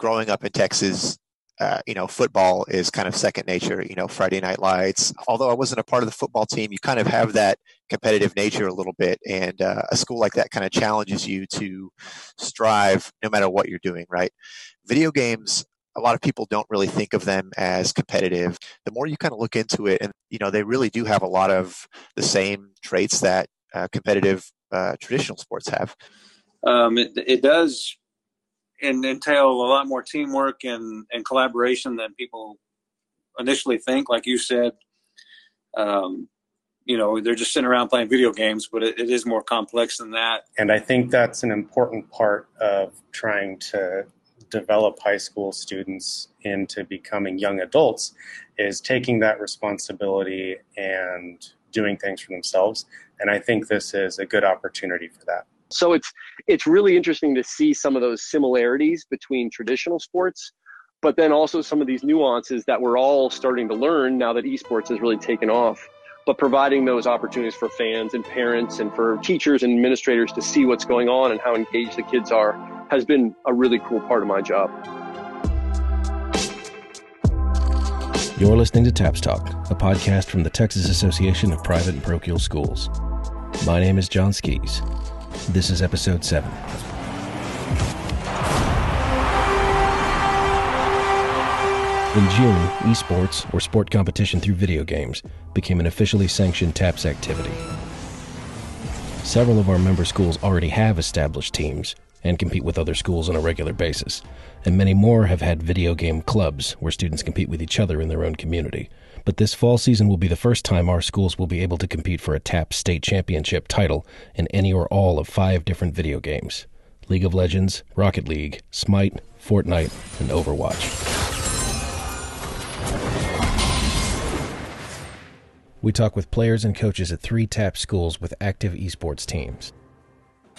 growing up in Texas, uh, you know, football is kind of second nature. You know, Friday Night Lights. Although I wasn't a part of the football team, you kind of have that competitive nature a little bit, and uh, a school like that kind of challenges you to strive no matter what you're doing. Right? Video games. A lot of people don't really think of them as competitive. The more you kind of look into it, and you know, they really do have a lot of the same traits that uh, competitive uh, traditional sports have. Um, it, it does and entail a lot more teamwork and, and collaboration than people initially think. Like you said, um, you know, they're just sitting around playing video games, but it, it is more complex than that. And I think that's an important part of trying to develop high school students into becoming young adults is taking that responsibility and doing things for themselves. And I think this is a good opportunity for that. So it's it's really interesting to see some of those similarities between traditional sports, but then also some of these nuances that we're all starting to learn now that esports has really taken off. But providing those opportunities for fans and parents and for teachers and administrators to see what's going on and how engaged the kids are has been a really cool part of my job. You're listening to TAPS Talk, a podcast from the Texas Association of Private and Parochial Schools. My name is John Skis. This is episode 7. In June, esports, or sport competition through video games, became an officially sanctioned TAPS activity. Several of our member schools already have established teams and compete with other schools on a regular basis, and many more have had video game clubs where students compete with each other in their own community but this fall season will be the first time our schools will be able to compete for a TAP state championship title in any or all of five different video games League of Legends, Rocket League, Smite, Fortnite, and Overwatch. We talk with players and coaches at three TAP schools with active esports teams.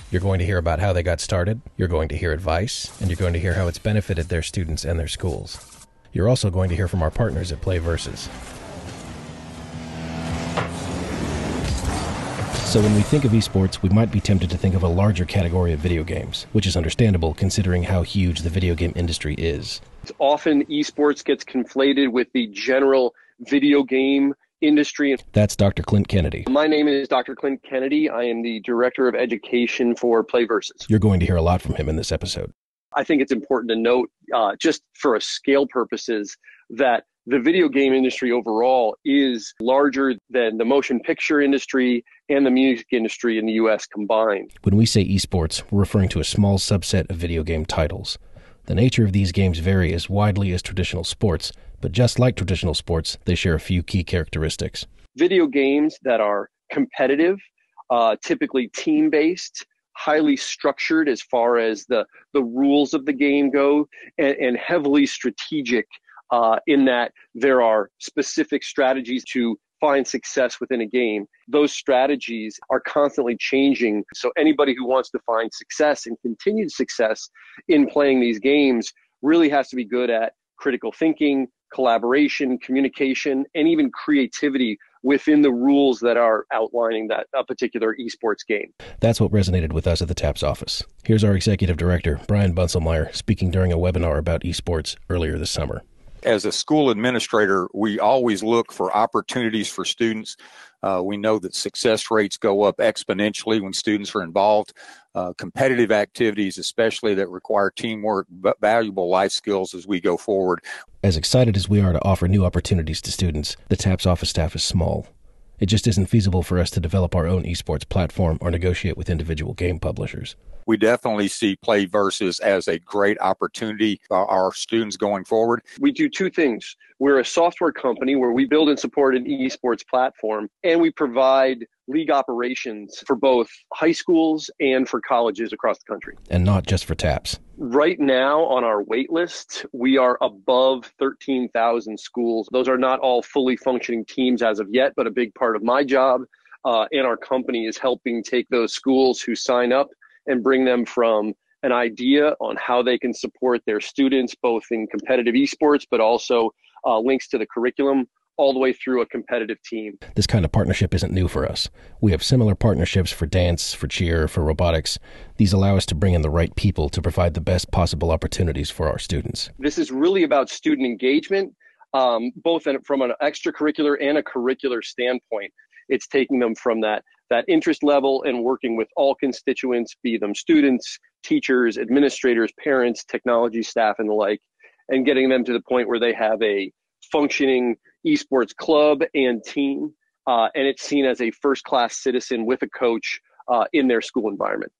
You're going to hear about how they got started, you're going to hear advice, and you're going to hear how it's benefited their students and their schools. You're also going to hear from our partners at Play Versus. So when we think of esports, we might be tempted to think of a larger category of video games, which is understandable considering how huge the video game industry is. Often esports gets conflated with the general video game industry. That's Dr. Clint Kennedy. My name is Dr. Clint Kennedy. I am the Director of Education for Play Versus. You're going to hear a lot from him in this episode. I think it's important to note, uh, just for a scale purposes, that the video game industry overall is larger than the motion picture industry and the music industry in the US combined. When we say esports, we're referring to a small subset of video game titles. The nature of these games vary as widely as traditional sports, but just like traditional sports, they share a few key characteristics. Video games that are competitive, uh, typically team based, highly structured as far as the, the rules of the game go, and, and heavily strategic uh, in that there are specific strategies to find success within a game. Those strategies are constantly changing. So anybody who wants to find success and continued success in playing these games really has to be good at critical thinking, collaboration, communication, and even creativity within the rules that are outlining that a particular esports game. That's what resonated with us at the TAPS office. Here's our executive director, Brian Bunselmeyer, speaking during a webinar about esports earlier this summer. As a school administrator, we always look for opportunities for students. Uh, we know that success rates go up exponentially when students are involved. Uh, competitive activities, especially that require teamwork, but valuable life skills as we go forward. As excited as we are to offer new opportunities to students, the TAPS office staff is small. It just isn't feasible for us to develop our own esports platform or negotiate with individual game publishers we definitely see Play Versus as a great opportunity for our students going forward. We do two things. We're a software company where we build and support an esports platform, and we provide league operations for both high schools and for colleges across the country. And not just for TAPS. Right now on our wait list, we are above 13,000 schools. Those are not all fully functioning teams as of yet, but a big part of my job uh, and our company is helping take those schools who sign up and bring them from an idea on how they can support their students both in competitive esports but also uh, links to the curriculum all the way through a competitive team. This kind of partnership isn't new for us. We have similar partnerships for dance, for cheer, for robotics. These allow us to bring in the right people to provide the best possible opportunities for our students. This is really about student engagement, um, both in, from an extracurricular and a curricular standpoint. It's taking them from that that interest level and working with all constituents, be them students, teachers, administrators, parents, technology staff, and the like, and getting them to the point where they have a functioning esports club and team, uh, and it's seen as a first class citizen with a coach uh, in their school environment.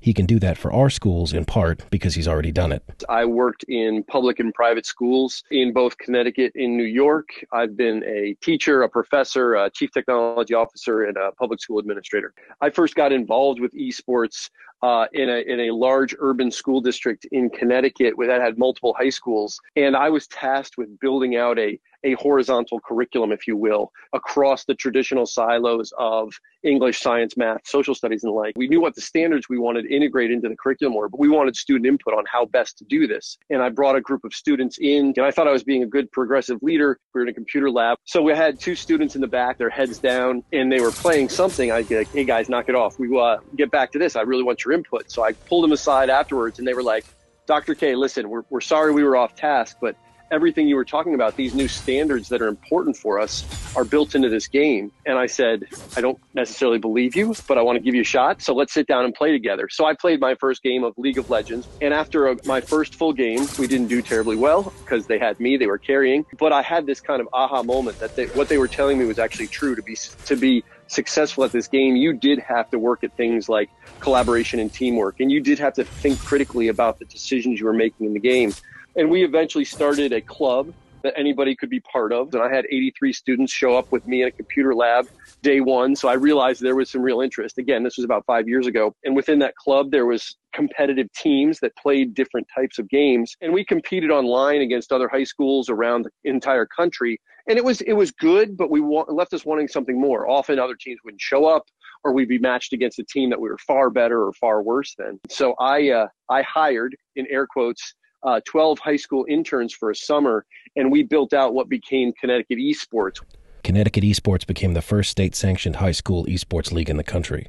He can do that for our schools in part because he's already done it. I worked in public and private schools in both Connecticut and New York. I've been a teacher, a professor, a chief technology officer, and a public school administrator. I first got involved with esports uh, in a in a large urban school district in Connecticut where that had multiple high schools, and I was tasked with building out a a horizontal curriculum, if you will, across the traditional silos of English, science, math, social studies, and the like. We knew what the standards we wanted to integrate into the curriculum were, but we wanted student input on how best to do this. And I brought a group of students in, and I thought I was being a good progressive leader. We were in a computer lab. So we had two students in the back, their heads down, and they were playing something. I'd be like, hey guys, knock it off. We uh, get back to this. I really want your input. So I pulled them aside afterwards, and they were like, Dr. K, listen, we're, we're sorry we were off task, but everything you were talking about, these new standards that are important for us, are built into this game. And I said, I don't necessarily believe you, but I want to give you a shot. So let's sit down and play together. So I played my first game of League of Legends. And after a, my first full game, we didn't do terribly well because they had me, they were carrying. But I had this kind of aha moment that they, what they were telling me was actually true to be, to be successful at this game, you did have to work at things like collaboration and teamwork, and you did have to think critically about the decisions you were making in the game. And we eventually started a club that anybody could be part of. And I had 83 students show up with me in a computer lab day one. So I realized there was some real interest. Again, this was about five years ago. And within that club, there was competitive teams that played different types of games. And we competed online against other high schools around the entire country. And it was, it was good, but we wa- left us wanting something more. Often other teams wouldn't show up or we'd be matched against a team that we were far better or far worse than. So I, uh, I hired in air quotes uh, 12 high school interns for a summer, and we built out what became Connecticut Esports. Connecticut Esports became the first state sanctioned high school esports league in the country.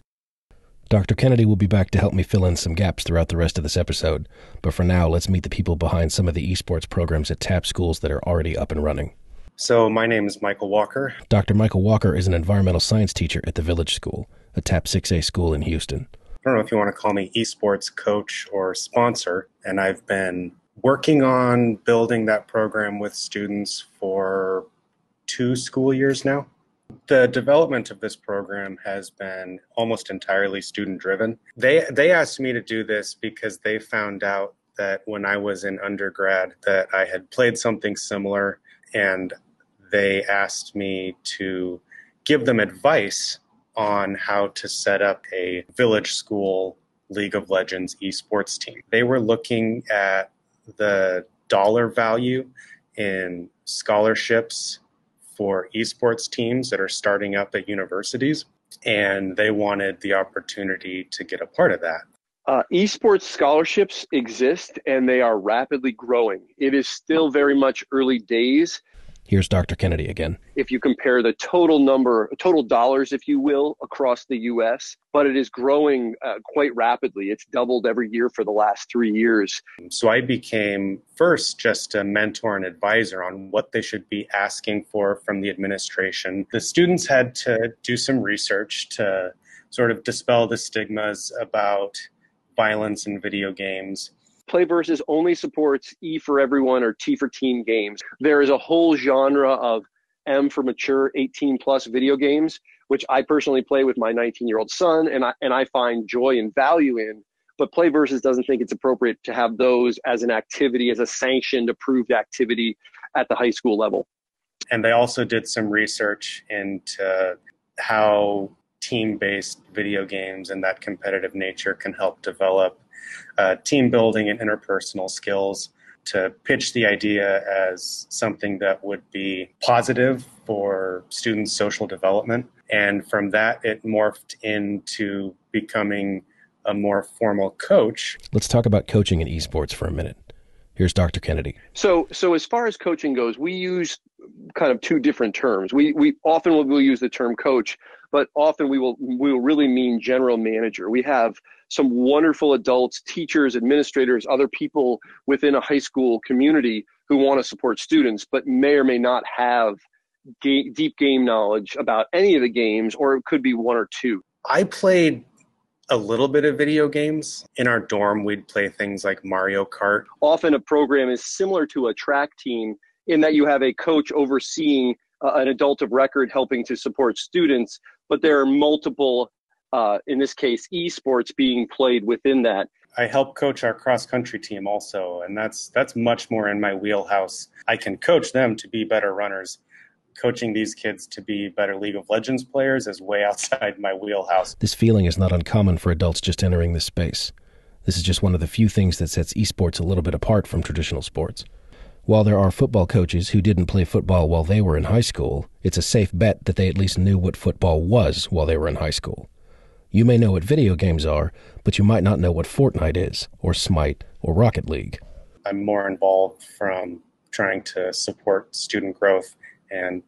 Dr. Kennedy will be back to help me fill in some gaps throughout the rest of this episode, but for now, let's meet the people behind some of the esports programs at TAP schools that are already up and running. So, my name is Michael Walker. Dr. Michael Walker is an environmental science teacher at the Village School, a TAP 6A school in Houston. I don't know if you want to call me esports coach or sponsor, and I've been working on building that program with students for two school years now. The development of this program has been almost entirely student driven. They they asked me to do this because they found out that when I was in undergrad that I had played something similar and they asked me to give them advice on how to set up a village school League of Legends esports team. They were looking at the dollar value in scholarships for esports teams that are starting up at universities, and they wanted the opportunity to get a part of that. Uh, esports scholarships exist and they are rapidly growing. It is still very much early days, Here's Dr. Kennedy again. If you compare the total number, total dollars, if you will, across the U.S., but it is growing uh, quite rapidly. It's doubled every year for the last three years. So I became first just a mentor and advisor on what they should be asking for from the administration. The students had to do some research to sort of dispel the stigmas about violence in video games Playversus only supports E for everyone or T for teen games. There is a whole genre of M for mature 18 plus video games, which I personally play with my 19 year old son and I, and I find joy and value in. But Playversus doesn't think it's appropriate to have those as an activity, as a sanctioned, approved activity at the high school level. And they also did some research into how team based video games and that competitive nature can help develop uh, team building and interpersonal skills to pitch the idea as something that would be positive for students' social development. And from that, it morphed into becoming a more formal coach. Let's talk about coaching in esports for a minute. Here's Dr. Kennedy. So, so as far as coaching goes, we use kind of two different terms. We we often will, will use the term coach, but often we will we will really mean general manager. We have some wonderful adults, teachers, administrators, other people within a high school community who want to support students, but may or may not have ga- deep game knowledge about any of the games, or it could be one or two. I played a little bit of video games. In our dorm, we'd play things like Mario Kart. Often a program is similar to a track team in that you have a coach overseeing uh, an adult of record helping to support students, but there are multiple, uh, in this case, esports being played within that. I help coach our cross country team also, and that's that's much more in my wheelhouse. I can coach them to be better runners. Coaching these kids to be better League of Legends players is way outside my wheelhouse. This feeling is not uncommon for adults just entering this space. This is just one of the few things that sets esports a little bit apart from traditional sports. While there are football coaches who didn't play football while they were in high school, it's a safe bet that they at least knew what football was while they were in high school. You may know what video games are, but you might not know what Fortnite is, or Smite, or Rocket League. I'm more involved from trying to support student growth and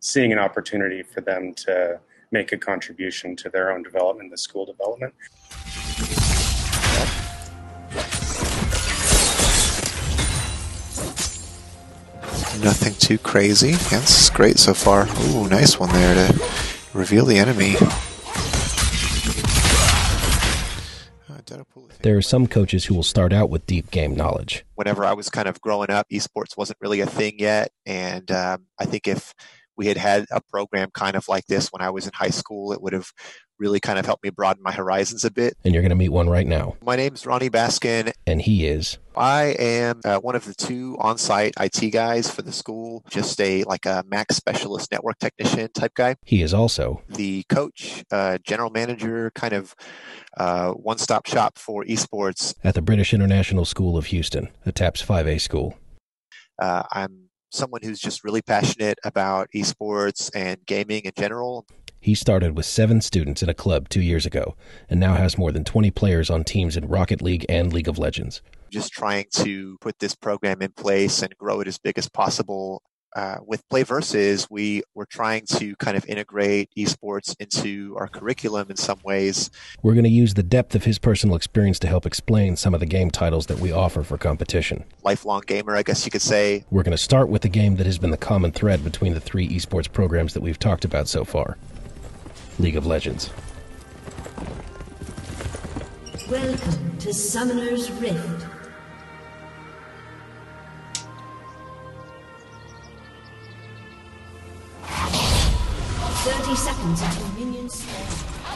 seeing an opportunity for them to make a contribution to their own development, the school development. Nothing too crazy. Yeah, this is great so far. Ooh, nice one there to reveal the enemy. There are some coaches who will start out with deep game knowledge. Whenever I was kind of growing up, esports wasn't really a thing yet, and um, I think if we had had a program kind of like this when I was in high school, it would have really kind of helped me broaden my horizons a bit. And you're going to meet one right now. My name is Ronnie Baskin. And he is. I am uh, one of the two on-site IT guys for the school, just a like a Mac specialist network technician type guy. He is also the coach, uh, general manager, kind of uh, one-stop shop for esports at the British International School of Houston, a TAPS 5A school. Uh, I'm someone who's just really passionate about esports and gaming in general. He started with seven students in a club two years ago and now has more than 20 players on teams in Rocket League and League of Legends. Just trying to put this program in place and grow it as big as possible. Uh, with Play Versus, we were trying to kind of integrate esports into our curriculum in some ways. We're going to use the depth of his personal experience to help explain some of the game titles that we offer for competition. Lifelong gamer, I guess you could say. We're going to start with the game that has been the common thread between the three esports programs that we've talked about so far League of Legends. Welcome to Summoner's Rift. Thirty seconds until minions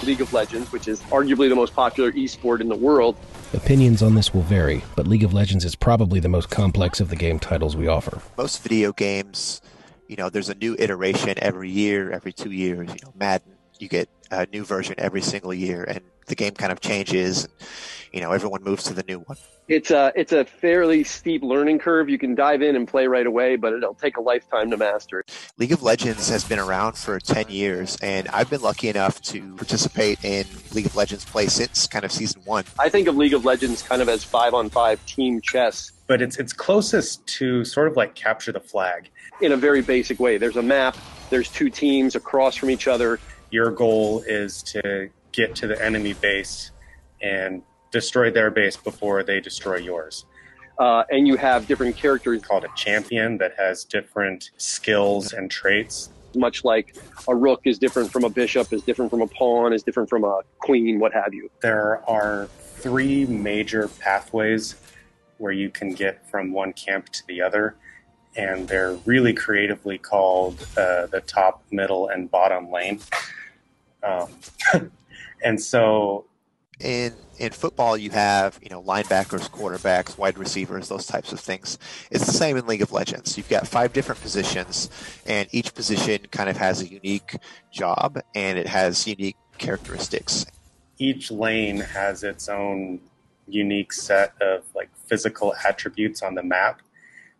League of Legends, which is arguably the most popular esport in the world. Opinions on this will vary, but League of Legends is probably the most complex of the game titles we offer. Most video games, you know, there's a new iteration every year, every two years. You know, Madden, you get a new version every single year, and the game kind of changes. And, you know, everyone moves to the new one. It's a it's a fairly steep learning curve. You can dive in and play right away, but it'll take a lifetime to master it. League of Legends has been around for 10 years, and I've been lucky enough to participate in League of Legends play since kind of season one. I think of League of Legends kind of as five on five team chess. But it's it's closest to sort of like capture the flag. In a very basic way. There's a map, there's two teams across from each other. Your goal is to get to the enemy base and destroy their base before they destroy yours. Uh, and you have different characters called a champion that has different skills and traits. Much like a rook is different from a bishop, is different from a pawn, is different from a queen, what have you. There are three major pathways where you can get from one camp to the other, and they're really creatively called uh, the top, middle, and bottom lane. Um, and so in in football you have you know linebackers quarterbacks wide receivers those types of things. It's the same in league of legends. You've got five different positions and each position kind of has a unique job and it has unique characteristics. Each lane has its own unique set of like physical attributes on the map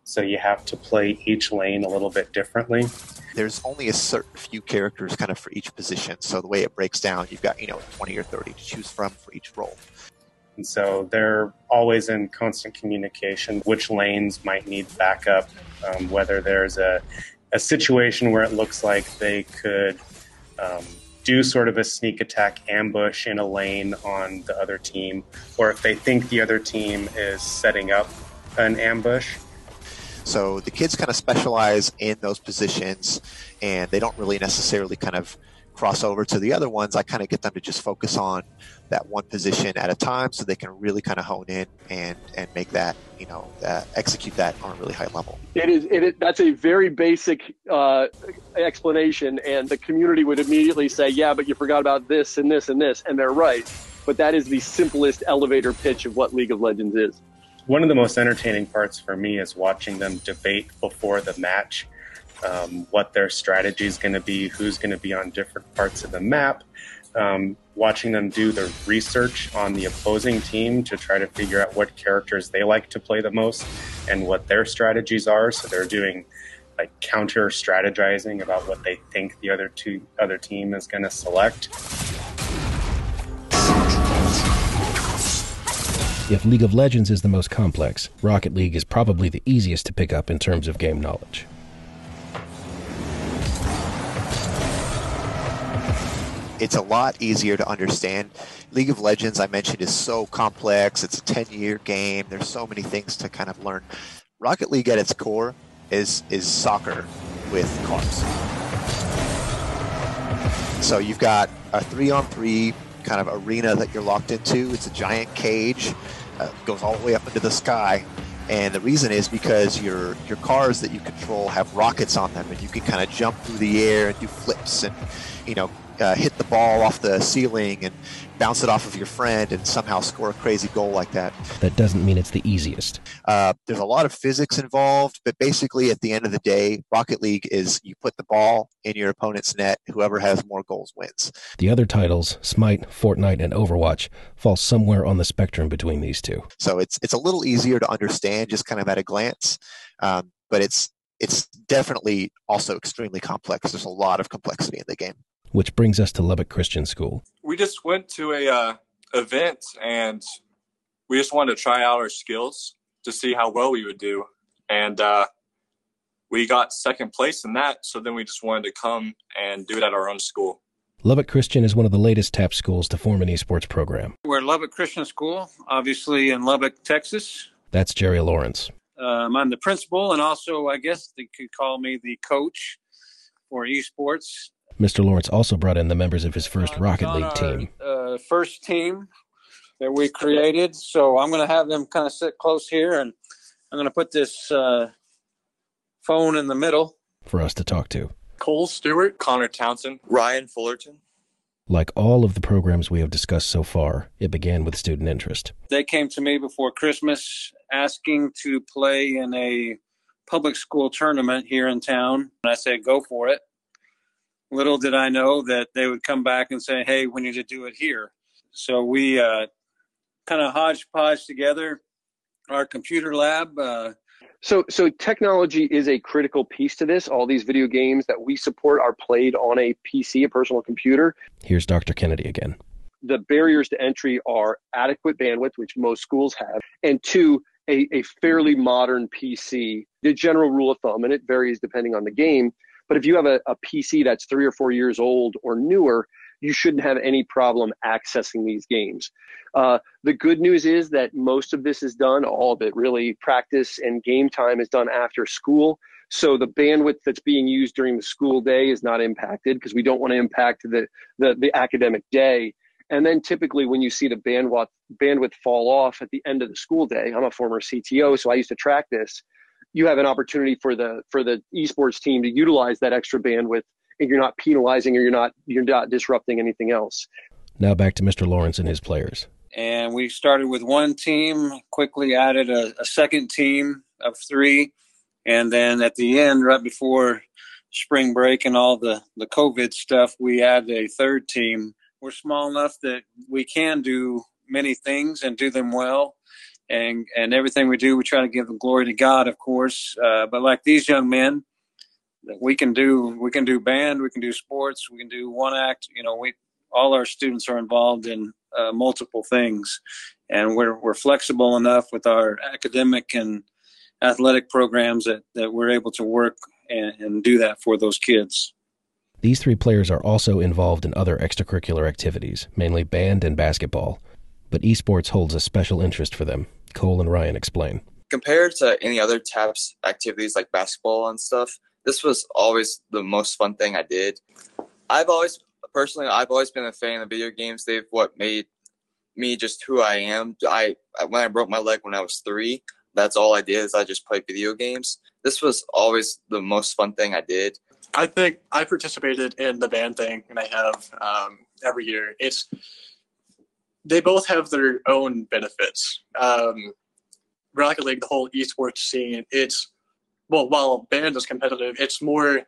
so you have to play each lane a little bit differently there's only a certain few characters kind of for each position. So the way it breaks down, you've got, you know, 20 or 30 to choose from for each role. And so they're always in constant communication, which lanes might need backup, um, whether there's a, a situation where it looks like they could um, do sort of a sneak attack ambush in a lane on the other team, or if they think the other team is setting up an ambush. So the kids kind of specialize in those positions and they don't really necessarily kind of cross over to the other ones. I kind of get them to just focus on that one position at a time so they can really kind of hone in and, and make that, you know, uh, execute that on a really high level. It is, it is that's a very basic uh, explanation. And the community would immediately say, yeah, but you forgot about this and this and this. And they're right. But that is the simplest elevator pitch of what League of Legends is one of the most entertaining parts for me is watching them debate before the match um, what their strategy is going to be, who's going to be on different parts of the map, um, watching them do the research on the opposing team to try to figure out what characters they like to play the most and what their strategies are. So they're doing like counter strategizing about what they think the other two other team is going to select. If League of Legends is the most complex, Rocket League is probably the easiest to pick up in terms of game knowledge. It's a lot easier to understand. League of Legends, I mentioned, is so complex. It's a 10 year game. There's so many things to kind of learn. Rocket League at its core is, is soccer with cars. So you've got a three on three kind of arena that you're locked into. It's a giant cage, uh, goes all the way up into the sky. And the reason is because your your cars that you control have rockets on them, and you can kind of jump through the air and do flips, and you know uh, hit the ball off the ceiling and bounce it off of your friend and somehow score a crazy goal like that. That doesn't mean it's the easiest. Uh, there's a lot of physics involved, but basically, at the end of the day, Rocket League is you put the ball in your opponent's net. Whoever has more goals wins. The other titles, Smite, Fortnite, and Overwatch, fall somewhere on the spectrum between these two. So it's it's a little easier to understand just kind of at a glance, um, but it's it's definitely also extremely complex. There's a lot of complexity in the game which brings us to Lubbock Christian School. We just went to a uh, event and we just wanted to try out our skills to see how well we would do, and uh, we got second place in that. So then we just wanted to come and do it at our own school. Lubbock Christian is one of the latest TAP schools to form an esports program. We're Lubbock Christian School, obviously in Lubbock, Texas. That's Jerry Lawrence. Um, I'm the principal, and also, I guess they could call me the coach for esports. Mr. Lawrence also brought in the members of his first Rocket League our, team. Uh, first team that we created. So I'm going to have them kind of sit close here, and I'm going to put this uh, phone in the middle for us to talk to. Cole Stewart, Connor Townsend, Ryan Fullerton. Like all of the programs we have discussed so far, it began with student interest. They came to me before Christmas asking to play in a public school tournament here in town. And I said, go for it little did I know that they would come back and say, "Hey, we need to do it here." So we uh, kind of hodgepodge together our computer lab. Uh, so, so technology is a critical piece to this. All these video games that we support are played on a PC, a personal computer. Here's Dr. Kennedy again. The barriers to entry are adequate bandwidth, which most schools have, and two, a, a fairly modern PC. The general rule of thumb, and it varies depending on the game, but if you have a, a PC that's three or four years old or newer, you shouldn't have any problem accessing these games. Uh, the good news is that most of this is done, all of it really, practice and game time is done after school. So the bandwidth that's being used during the school day is not impacted because we don't want to impact the, the, the academic day. And then typically when you see the bandwidth bandwidth fall off at the end of the school day, I'm a former CTO, so I used to track this you have an opportunity for the for the esports team to utilize that extra bandwidth and you're not penalizing or you're not you're not disrupting anything else. Now back to mr lawrence and his players. And we started with one team quickly added a, a second team of three and then at the end right before spring break and all the the covid stuff we added a third team. We're small enough that we can do many things and do them well and and everything we do, we try to give the glory to God, of course. Uh, but like these young men, we can do we can do band, we can do sports, we can do one act. You know, we all our students are involved in uh, multiple things, and we're we're flexible enough with our academic and athletic programs that that we're able to work and, and do that for those kids. These three players are also involved in other extracurricular activities, mainly band and basketball. But esports holds a special interest for them. Cole and Ryan explain. Compared to any other TAPS activities like basketball and stuff, this was always the most fun thing I did. I've always, personally, I've always been a fan of video games. They've what made me just who I am. I when I broke my leg when I was three, that's all I did is I just played video games. This was always the most fun thing I did. I think I participated in the band thing, and I have um, every year. It's they both have their own benefits. Um, Rocket League, the whole esports scene, it's well, while band is competitive, it's more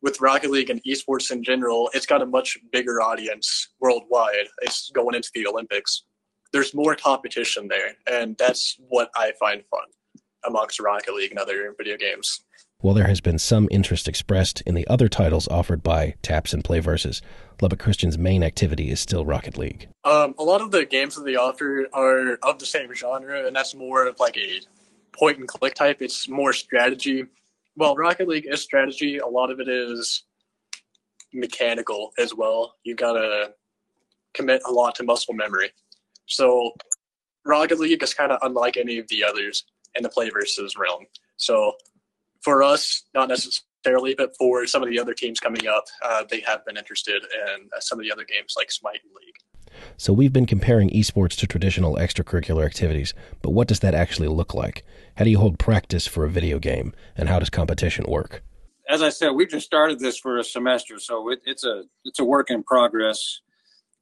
with Rocket League and esports in general. It's got a much bigger audience worldwide. It's going into the Olympics. There's more competition there, and that's what I find fun amongst Rocket League and other video games. While there has been some interest expressed in the other titles offered by Taps and Play Playversus, Lubbock Christian's main activity is still Rocket League. Um, a lot of the games that they offer are of the same genre, and that's more of like a point and click type. It's more strategy. Well, Rocket League is strategy. A lot of it is mechanical as well. You gotta commit a lot to muscle memory. So Rocket League is kind of unlike any of the others in the Playversus realm. So for us, not necessarily, but for some of the other teams coming up, uh, they have been interested in uh, some of the other games like Smite and League. So we've been comparing esports to traditional extracurricular activities, but what does that actually look like? How do you hold practice for a video game, and how does competition work? As I said, we just started this for a semester, so it, it's a it's a work in progress.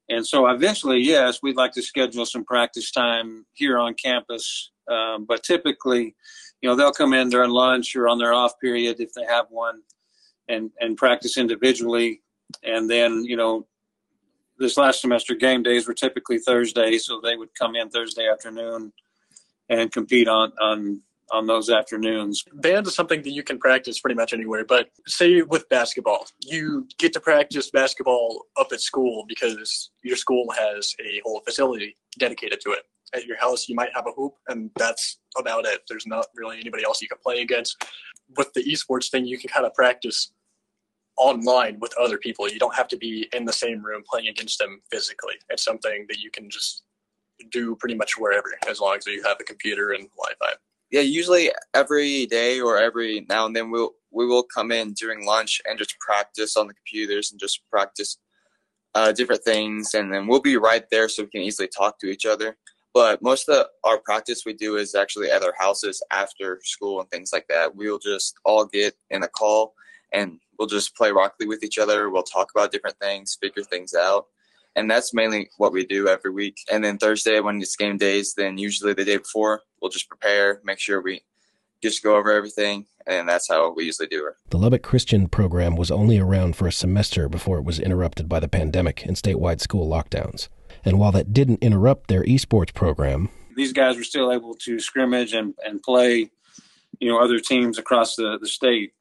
And so eventually, yes, we'd like to schedule some practice time here on campus, um, but typically you know they'll come in during lunch or on their off period if they have one and and practice individually and then you know this last semester game days were typically thursday so they would come in thursday afternoon and compete on on on those afternoons. Band is something that you can practice pretty much anywhere, but say with basketball, you get to practice basketball up at school because your school has a whole facility dedicated to it at your house, you might have a hoop, and that's about it. There's not really anybody else you can play against. With the esports thing, you can kind of practice online with other people. You don't have to be in the same room playing against them physically. It's something that you can just do pretty much wherever, as long as you have a computer and Wi-Fi. Yeah, usually every day or every now and then we'll we will come in during lunch and just practice on the computers and just practice uh, different things, and then we'll be right there so we can easily talk to each other. But most of the, our practice we do is actually at our houses after school and things like that. We'll just all get in a call and we'll just play Rocket League with each other. We'll talk about different things, figure things out. And that's mainly what we do every week. And then Thursday, when it's game days, then usually the day before, we'll just prepare, make sure we just go over everything, and that's how we usually do it. The Lubbock Christian program was only around for a semester before it was interrupted by the pandemic and statewide school lockdowns. And while that didn't interrupt their esports program, these guys were still able to scrimmage and, and play, you know, other teams across the, the state,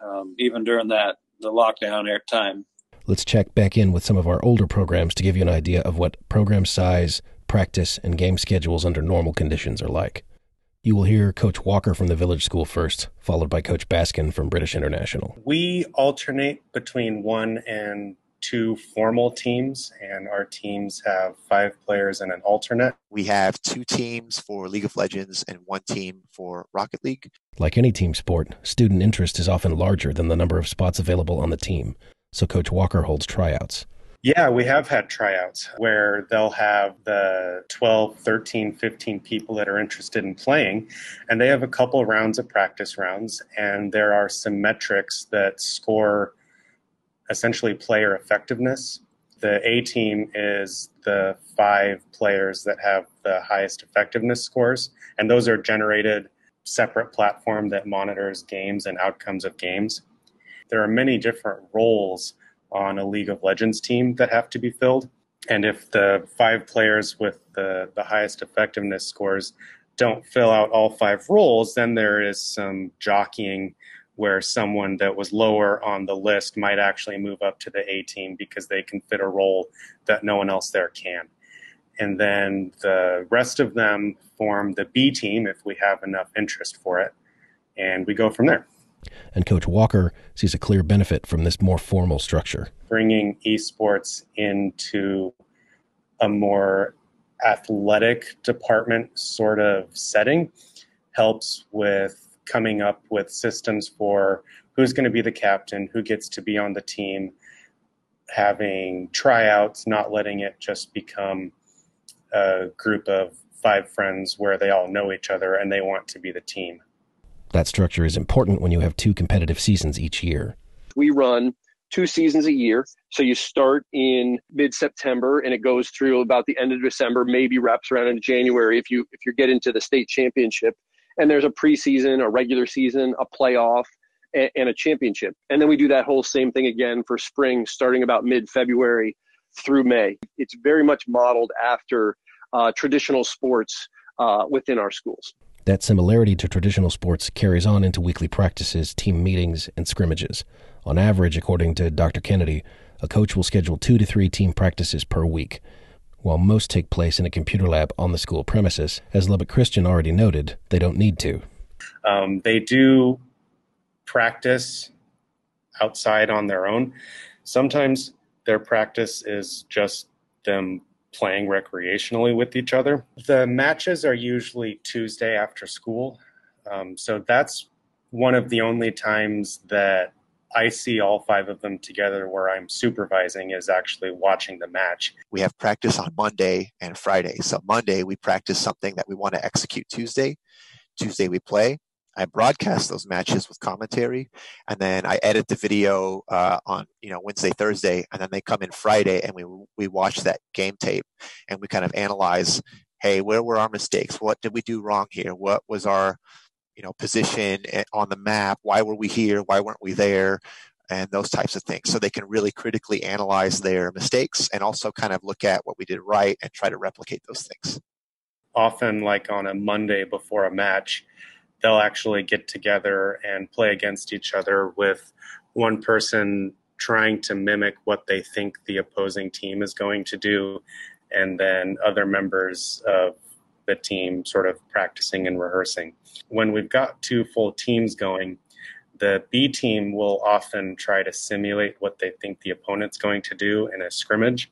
um, even during that the lockdown time. Let's check back in with some of our older programs to give you an idea of what program size, practice, and game schedules under normal conditions are like. You will hear Coach Walker from the Village School first, followed by Coach Baskin from British International. We alternate between one and two formal teams, and our teams have five players and an alternate. We have two teams for League of Legends and one team for Rocket League. Like any team sport, student interest is often larger than the number of spots available on the team, so Coach Walker holds tryouts. Yeah, we have had tryouts where they'll have the 12, 13, 15 people that are interested in playing, and they have a couple rounds of practice rounds, and there are some metrics that score essentially player effectiveness. The A team is the five players that have the highest effectiveness scores, and those are generated separate platform that monitors games and outcomes of games. There are many different roles on a League of Legends team that have to be filled. And if the five players with the, the highest effectiveness scores don't fill out all five roles, then there is some jockeying where someone that was lower on the list might actually move up to the A team because they can fit a role that no one else there can. And then the rest of them form the B team if we have enough interest for it. And we go from there. and Coach Walker sees a clear benefit from this more formal structure. Bringing esports into a more athletic department sort of setting helps with coming up with systems for who's going to be the captain, who gets to be on the team, having tryouts, not letting it just become a group of five friends where they all know each other and they want to be the team. That structure is important when you have two competitive seasons each year. We run two seasons a year. So you start in mid September and it goes through about the end of December, maybe wraps around in January if you if you get into the state championship. And there's a preseason, a regular season, a playoff, and, and a championship. And then we do that whole same thing again for spring, starting about mid February through May. It's very much modeled after uh, traditional sports uh, within our schools. That similarity to traditional sports carries on into weekly practices, team meetings, and scrimmages. On average, according to Dr. Kennedy, a coach will schedule two to three team practices per week. While most take place in a computer lab on the school premises, as Lubbock Christian already noted, they don't need to. Um, they do practice outside on their own. Sometimes their practice is just them playing recreationally with each other. The matches are usually Tuesday after school. Um, so that's one of the only times that I see all five of them together where I'm supervising is actually watching the match. We have practice on Monday and Friday. So Monday we practice something that we want to execute Tuesday. Tuesday we play. I broadcast those matches with commentary, and then I edit the video uh, on you know Wednesday, Thursday, and then they come in Friday, and we we watch that game tape, and we kind of analyze, hey, where were our mistakes? What did we do wrong here? What was our you know position eh, on the map? Why were we here? Why weren't we there? And those types of things, so they can really critically analyze their mistakes and also kind of look at what we did right and try to replicate those things. Often, like on a Monday before a match they'll actually get together and play against each other with one person trying to mimic what they think the opposing team is going to do, and then other members of the team sort of practicing and rehearsing. When we've got two full teams going, the B team will often try to simulate what they think the opponent's going to do in a scrimmage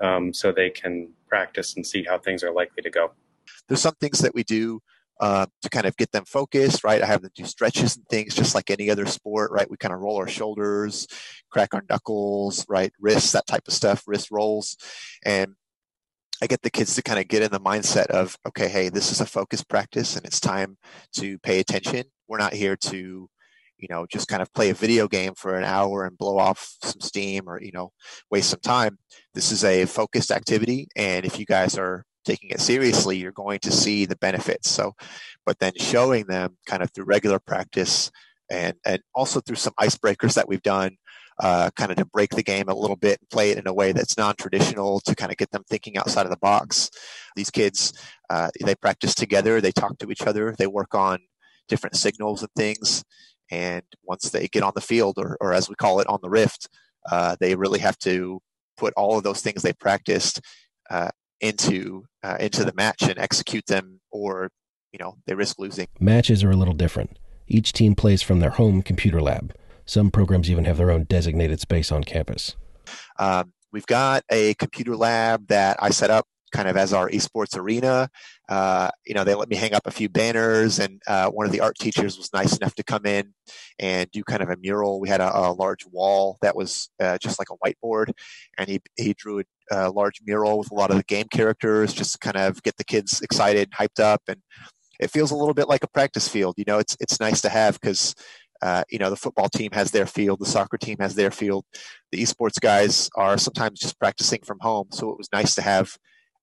um, so they can practice and see how things are likely to go. There's some things that we do uh, to kind of get them focused, right? I have them do stretches and things just like any other sport, right? We kind of roll our shoulders, crack our knuckles, right? Wrists, that type of stuff, wrist rolls. And I get the kids to kind of get in the mindset of, okay, hey, this is a focused practice and it's time to pay attention. We're not here to, you know, just kind of play a video game for an hour and blow off some steam or, you know, waste some time. This is a focused activity. And if you guys are taking it seriously, you're going to see the benefits. So, but then showing them kind of through regular practice and, and also through some icebreakers that we've done, uh, kind of to break the game a little bit and play it in a way that's non-traditional to kind of get them thinking outside of the box. These kids, uh, they practice together, they talk to each other, they work on different signals and things. And once they get on the field, or, or as we call it, on the rift, uh, they really have to put all of those things they practiced uh, into uh, into the match and execute them, or you know they risk losing. Matches are a little different. Each team plays from their home computer lab. Some programs even have their own designated space on campus. Um, we've got a computer lab that I set up kind of as our esports arena. Uh, you know, they let me hang up a few banners, and uh, one of the art teachers was nice enough to come in and do kind of a mural. We had a, a large wall that was uh, just like a whiteboard, and he he drew a, large mural with a lot of the game characters, just to kind of get the kids excited, hyped up, and it feels a little bit like a practice field. You know, it's it's nice to have because. Uh, you know, the football team has their field, the soccer team has their field. The esports guys are sometimes just practicing from home. So it was nice to have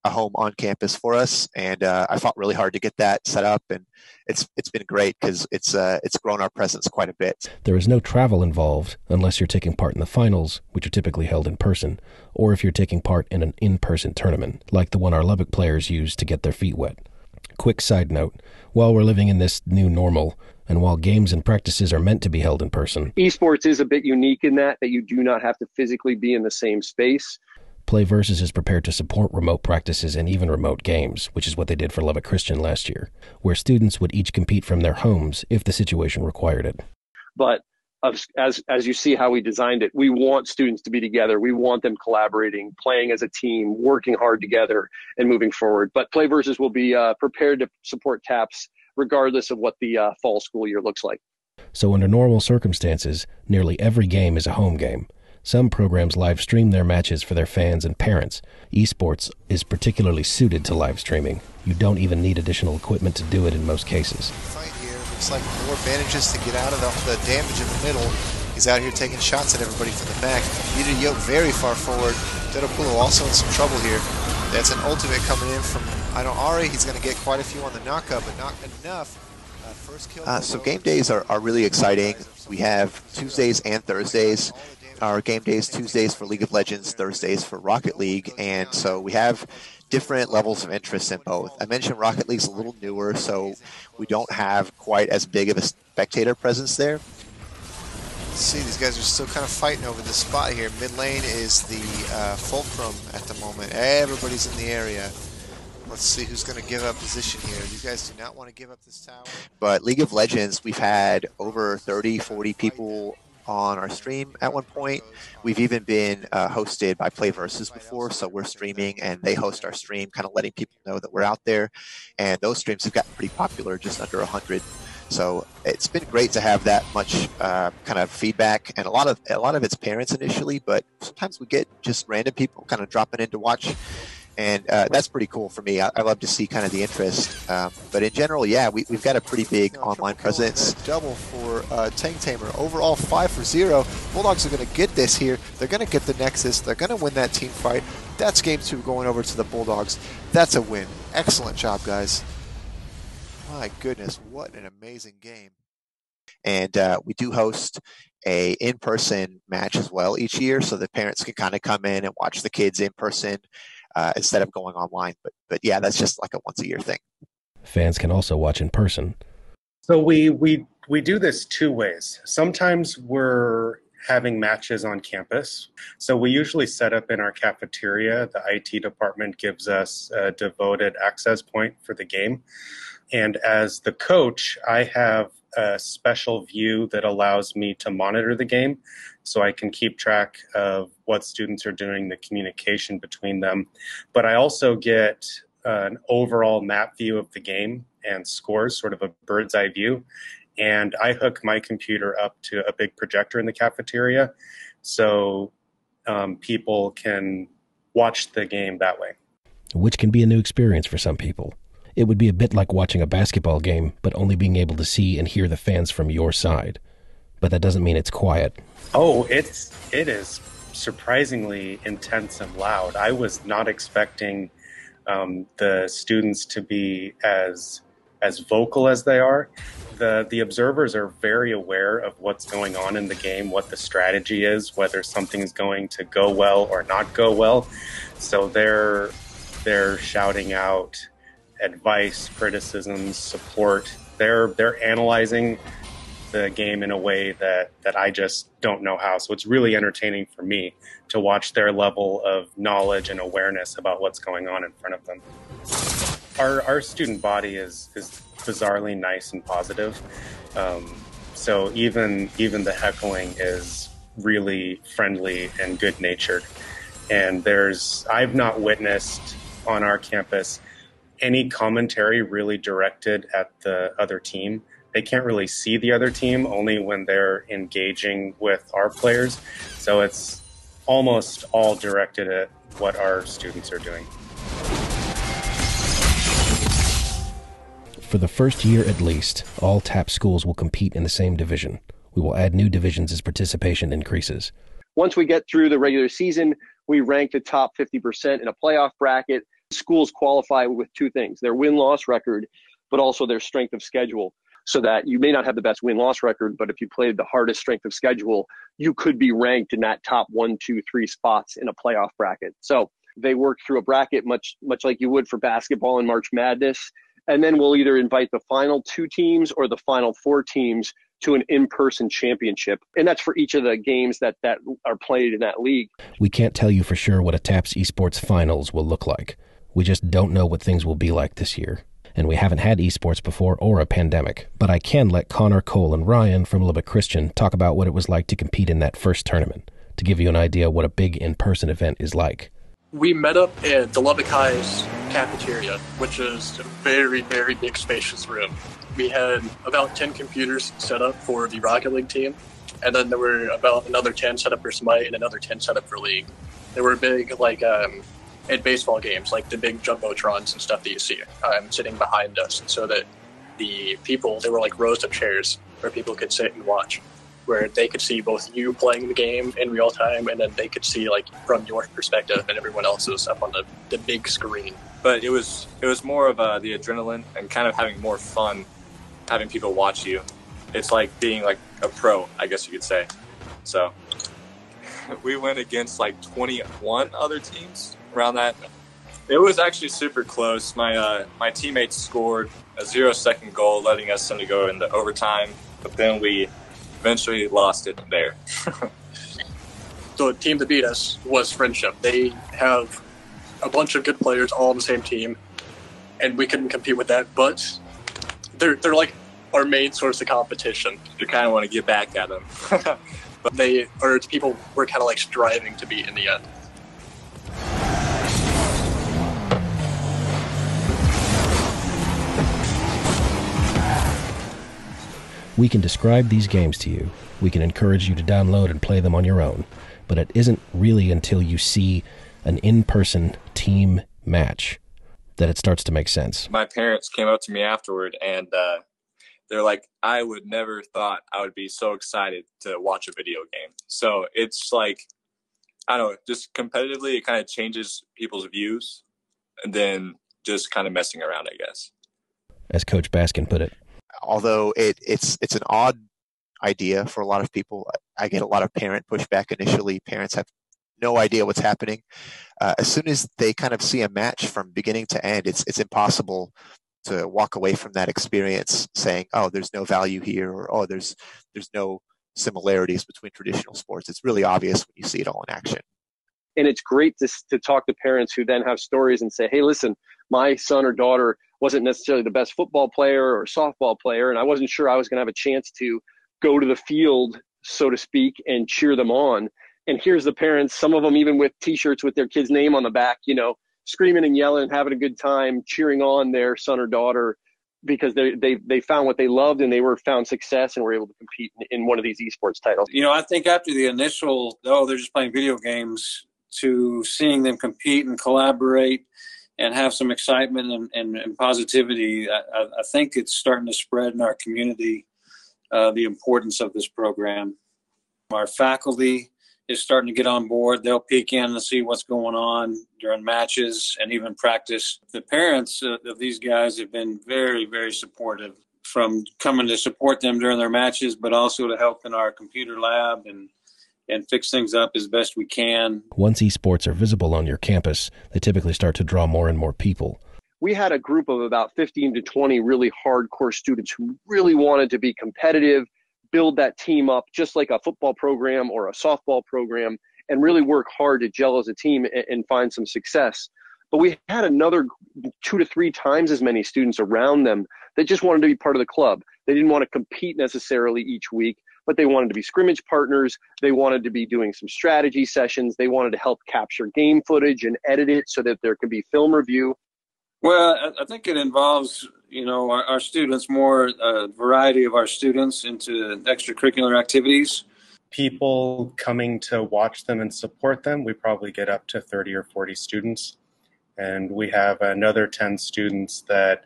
a home on campus for us, and uh, I fought really hard to get that set up, and it's it's been great because it's uh, it's grown our presence quite a bit. There is no travel involved unless you're taking part in the finals, which are typically held in person, or if you're taking part in an in-person tournament, like the one our Lubbock players use to get their feet wet. Quick side note: while we're living in this new normal, and while games and practices are meant to be held in person, esports is a bit unique in that that you do not have to physically be in the same space. Play Versus is prepared to support remote practices and even remote games, which is what they did for Love Lubbock Christian last year, where students would each compete from their homes if the situation required it. But as as you see how we designed it we want students to be together we want them collaborating playing as a team working hard together and moving forward but play versus will be uh, prepared to support taps regardless of what the uh, fall school year looks like so under normal circumstances nearly every game is a home game some programs live stream their matches for their fans and parents. Esports is particularly suited to live streaming. You don't even need additional equipment to do it in most cases. Fight here looks like more manages to get out of the, the damage in the middle. He's out here taking shots at everybody from the back. Peter Yoke very far forward. Dedopulo also in some trouble here. That's an ultimate coming in from I know Ari. He's going to get quite a few on the knockup, but not enough. Uh, uh, so game days are, are really exciting. We have Tuesdays and Thursdays our game days Tuesdays for League of Legends, Thursdays for Rocket League, and so we have different levels of interest in both. I mentioned Rocket League's a little newer, so we don't have quite as big of a spectator presence there. Let's see, these guys are still kind of fighting over the spot here. Mid lane is the uh, Fulcrum at the moment. Everybody's in the area. Let's see who's going to give up position here. These guys do not want to give up this tower. But League of Legends, we've had over 30, 40 people on our stream at one point. We've even been uh, hosted by Play Versus before, so we're streaming and they host our stream, kind of letting people know that we're out there. And those streams have gotten pretty popular, just under 100. So it's been great to have that much uh, kind of feedback, and a lot of a lot of it's parents initially, but sometimes we get just random people kind of dropping in to watch and uh, that's pretty cool for me. I, I, love to see kind of the interest. Um, but in general, yeah, we, have got a pretty big online presence. Double for uh, Tank Tamer. Overall, five for zero. Bulldogs are going to get this here. They're going to get the Nexus. They're going to win that team fight. That's game two going over to the Bulldogs. That's a win. Excellent job, guys. My goodness, what an amazing game. And uh, we do host a in-person match as well each year, so the parents can kind of come in and watch the kids in person uh, instead of going online. But but yeah, that's just like a once a year thing. Fans can also watch in person. So we we we do this two ways. Sometimes we're having matches on campus. So we usually set up in our cafeteria. The IT department gives us a devoted access point for the game. And as the coach, I have a special view that allows me to monitor the game so I can keep track of what students are doing, the communication between them. But I also get an overall map view of the game and scores, sort of a bird's eye view. And I hook my computer up to a big projector in the cafeteria so um, people can watch the game that way. Which can be a new experience for some people. It would be a bit like watching a basketball game, but only being able to see and hear the fans from your side. But that doesn't mean it's quiet. Oh, it's it is surprisingly intense and loud. I was not expecting um, the students to be as as vocal as they are. The the observers are very aware of what's going on in the game, what the strategy is, whether something's going to go well or not go well. So they're they're shouting out advice, criticisms, support. They're they're analyzing the game in a way that that I just don't know how. So it's really entertaining for me to watch their level of knowledge and awareness about what's going on in front of them. Our our student body is is bizarrely nice and positive. Um, so even even the heckling is really friendly and good natured. And there's I've not witnessed on our campus any commentary really directed at the other team. They can't really see the other team only when they're engaging with our players. So it's almost all directed at what our students are doing. For the first year at least, all TAP schools will compete in the same division. We will add new divisions as participation increases. Once we get through the regular season, we rank the top 50% in a playoff bracket schools qualify with two things their win loss record, but also their strength of schedule. So that you may not have the best win loss record, but if you played the hardest strength of schedule, you could be ranked in that top one, two, three spots in a playoff bracket. So they work through a bracket much much like you would for basketball in March Madness. And then we'll either invite the final two teams or the final four teams to an in-person championship and that's for each of the games that that are played in that league we can't tell you for sure what a taps esports finals will look like we just don't know what things will be like this year. and we haven't had esports before or a pandemic. But I can let Connor, Cole, and Ryan from Lubbock Christian talk about what it was like to compete in that first tournament to give you an idea what a big in person event is like. We met up at the Lubbock High's cafeteria, which is a very, very big, spacious room. We had about 10 computers set up for the Rocket League team, and then there were about another 10 set up for Smite and another 10 set up for League. There were big, like, um, at baseball games, like the big jumbotrons and stuff that you see um, sitting behind us, so that the people, there were like rows of chairs where people could sit and watch where they could see both you playing the game in real time and then they could see like from your perspective and everyone else's up on the, the big screen. But it was it was more of uh, the adrenaline and kind of having more fun having people watch you. It's like being like a pro i guess you could say. So we went against like 21 other teams around that it was actually super close my uh, my teammates scored a zero second goal letting us send to go into overtime but then we eventually lost it there. so the team that beat us was Friendship. They have a bunch of good players all on the same team, and we couldn't compete with that. But they're they're like our main source of competition. You kind of want to get back at them, but they are people we're kind of like striving to beat in the end. We can describe these games to you. We can encourage you to download and play them on your own. But it isn't really until you see an in person team match that it starts to make sense. My parents came up to me afterward and uh, they're like, I would never thought I would be so excited to watch a video game. So it's like, I don't know, just competitively, it kind of changes people's views and then just kind of messing around, I guess. As Coach Baskin put it although it, it's it's an odd idea for a lot of people. I get a lot of parent pushback initially. Parents have no idea what's happening. Uh, as soon as they kind of see a match from beginning to end, it's it's impossible to walk away from that experience saying, "Oh, there's no value here," or "Oh, there's there's no similarities between traditional sports." It's really obvious when you see it all in action. And it's great to to talk to parents who then have stories and say, "Hey, listen, my son or daughter wasn't necessarily the best football player or softball player, and I wasn't sure I was going to have a chance to go to the field, so to speak, and cheer them on. And here's the parents, some of them even with T-shirts with their kid's name on the back, you know, screaming and yelling having a good time, cheering on their son or daughter because they they they found what they loved and they were found success and were able to compete in, in one of these esports titles. You know, I think after the initial, oh, they're just playing video games, to seeing them compete and collaborate and have some excitement and, and, and positivity. I, I, think it's starting to spread in our community uh, the importance of this program. Our faculty is starting to get on board. They'll peek in and see what's going on during matches and even practice. The parents uh, of these guys have been very, very supportive from coming to support them during their matches, but also to help in our computer lab and and fix things up as best we can. Once esports are visible on your campus, they typically start to draw more and more people. We had a group of about 15 to 20 really hardcore students who really wanted to be competitive, build that team up just like a football program or a softball program, and really work hard to gel as a team and, and find some success. But we had another two to three times as many students around them that just wanted to be part of the club. They didn't want to compete necessarily each week but they wanted to be scrimmage partners. They wanted to be doing some strategy sessions. They wanted to help capture game footage and edit it so that there could be film review. Well, I think it involves, you know, our, our students, more a variety of our students into extracurricular activities. People coming to watch them and support them, we probably get up to 30 or 40 students. And we have another 10 students that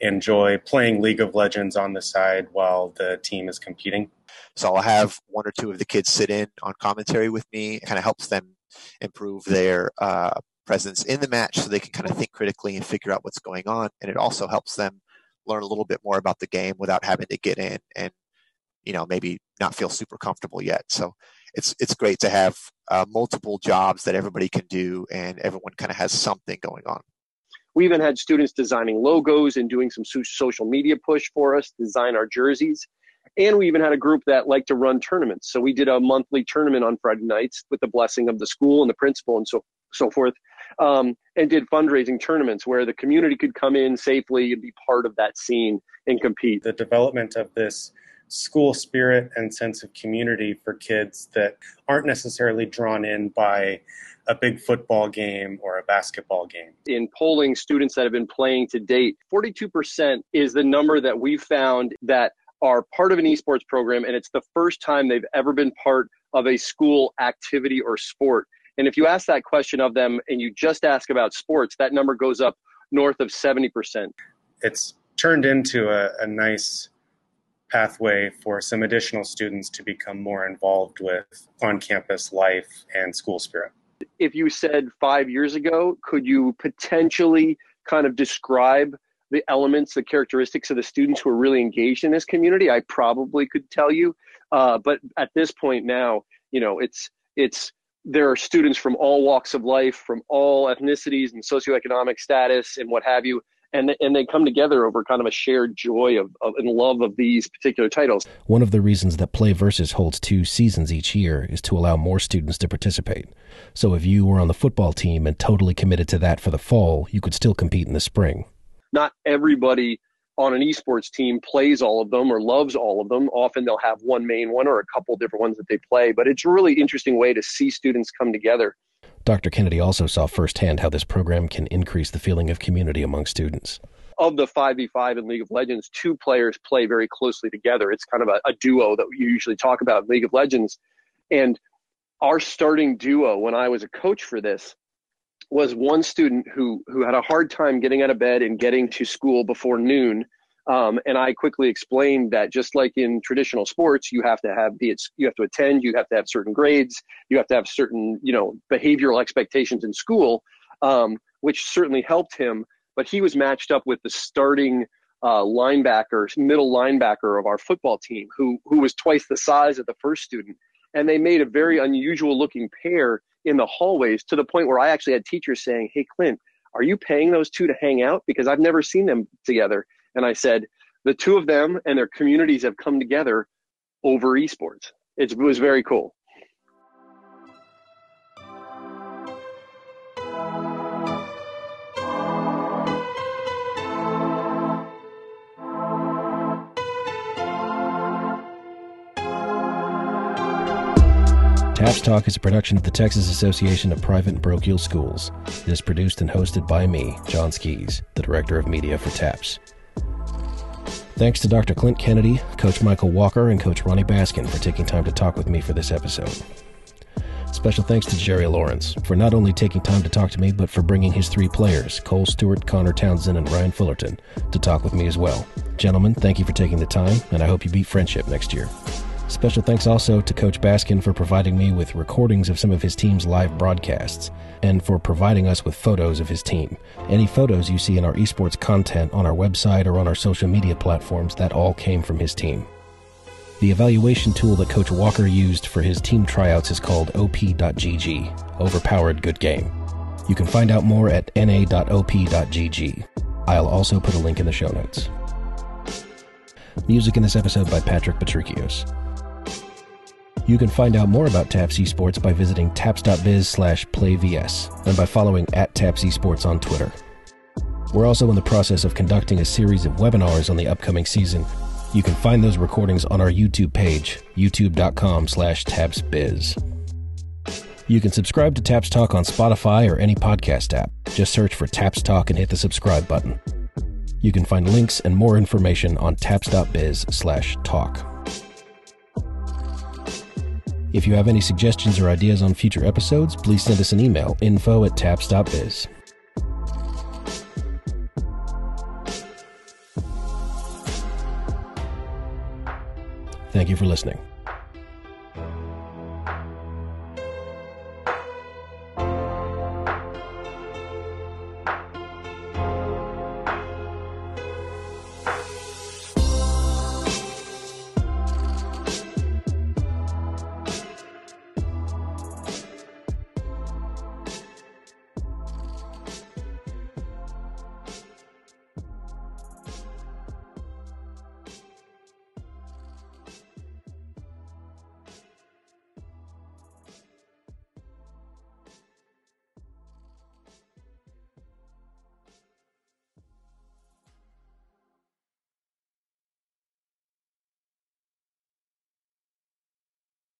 enjoy playing League of Legends on the side while the team is competing. So I'll have one or two of the kids sit in on commentary with me. It kind of helps them improve their uh, presence in the match so they can kind of think critically and figure out what's going on. And it also helps them learn a little bit more about the game without having to get in and, you know, maybe not feel super comfortable yet. So it's, it's great to have uh, multiple jobs that everybody can do and everyone kind of has something going on. We even had students designing logos and doing some social media push for us, design our jerseys. And we even had a group that liked to run tournaments. So we did a monthly tournament on Friday nights with the blessing of the school and the principal and so so forth, um, and did fundraising tournaments where the community could come in safely and be part of that scene and compete. The development of this school spirit and sense of community for kids that aren't necessarily drawn in by a big football game or a basketball game. In polling students that have been playing to date, 42% is the number that we've found that are part of an esports program, and it's the first time they've ever been part of a school activity or sport. And if you ask that question of them and you just ask about sports, that number goes up north of 70%. It's turned into a, a nice pathway for some additional students to become more involved with on campus life and school spirit. If you said five years ago, could you potentially kind of describe the elements, the characteristics of the students who are really engaged in this community? I probably could tell you. Uh, but at this point now, you know, it's it's there are students from all walks of life, from all ethnicities and socioeconomic status and what have you, and and they come together over kind of a shared joy of, of and love of these particular titles. One of the reasons that Play Versus holds two seasons each year is to allow more students to participate. So if you were on the football team and totally committed to that for the fall, you could still compete in the spring. Not everybody on an esports team plays all of them or loves all of them. Often they'll have one main one or a couple different ones that they play, but it's a really interesting way to see students come together. Dr. Kennedy also saw firsthand how this program can increase the feeling of community among students. Of the 5v5 in League of Legends, two players play very closely together. It's kind of a, a duo that you usually talk about in League of Legends. And our starting duo, when I was a coach for this, was one student who who had a hard time getting out of bed and getting to school before noon. Um, and I quickly explained that just like in traditional sports, you have to have be you have to attend, you have to have certain grades, you have to have certain you know behavioral expectations in school, um, which certainly helped him. But he was matched up with the starting uh, linebacker, middle linebacker of our football team, who who was twice the size of the first student, and they made a very unusual looking pair in the hallways to the point where I actually had teachers saying, Hey, Clint, are you paying those two to hang out? Because I've never seen them together. And I said, The two of them and their communities have come together over esports. It was very cool. TAPS Talk is a production of the Texas Association of Private and Parochial Schools. It is produced and hosted by me, John Skies, the Director of Media for TAPS. Thanks to Dr. Clint Kennedy, Coach Michael Walker, and Coach Ronnie Baskin for taking time to talk with me for this episode. Special thanks to Jerry Lawrence for not only taking time to talk to me, but for bringing his three players, Cole Stewart, Connor Townsend, and Ryan Fullerton, to talk with me as well. Gentlemen, thank you for taking the time, and I hope you beat friendship next year. Special thanks also to Coach Baskin for providing me with recordings of some of his team's live broadcasts and for providing us with photos of his team. Any photos you see in our esports content on our website or on our social media platforms, that all came from his team. The evaluation tool that Coach Walker used for his team tryouts is called OP.GG, Overpowered Good Game. You can find out more at na.op.gg. I'll also put a link in the show notes. Music in this episode by Patrick Patrikios. You can find out more about TAPS Esports by visiting taps.biz slash playvs and by following at TAPS Esports on Twitter. We're also in the process of conducting a series of webinars on the upcoming season. You can find those recordings on our YouTube page, youtube.com slash tapsbiz. You can subscribe to Taps Talk on Spotify or any podcast app. Just search for Taps Talk and hit the subscribe button. You can find links and more information on taps.biz slash talk. If you have any suggestions or ideas on future episodes, please send us an email info at taps.biz. Thank you for listening.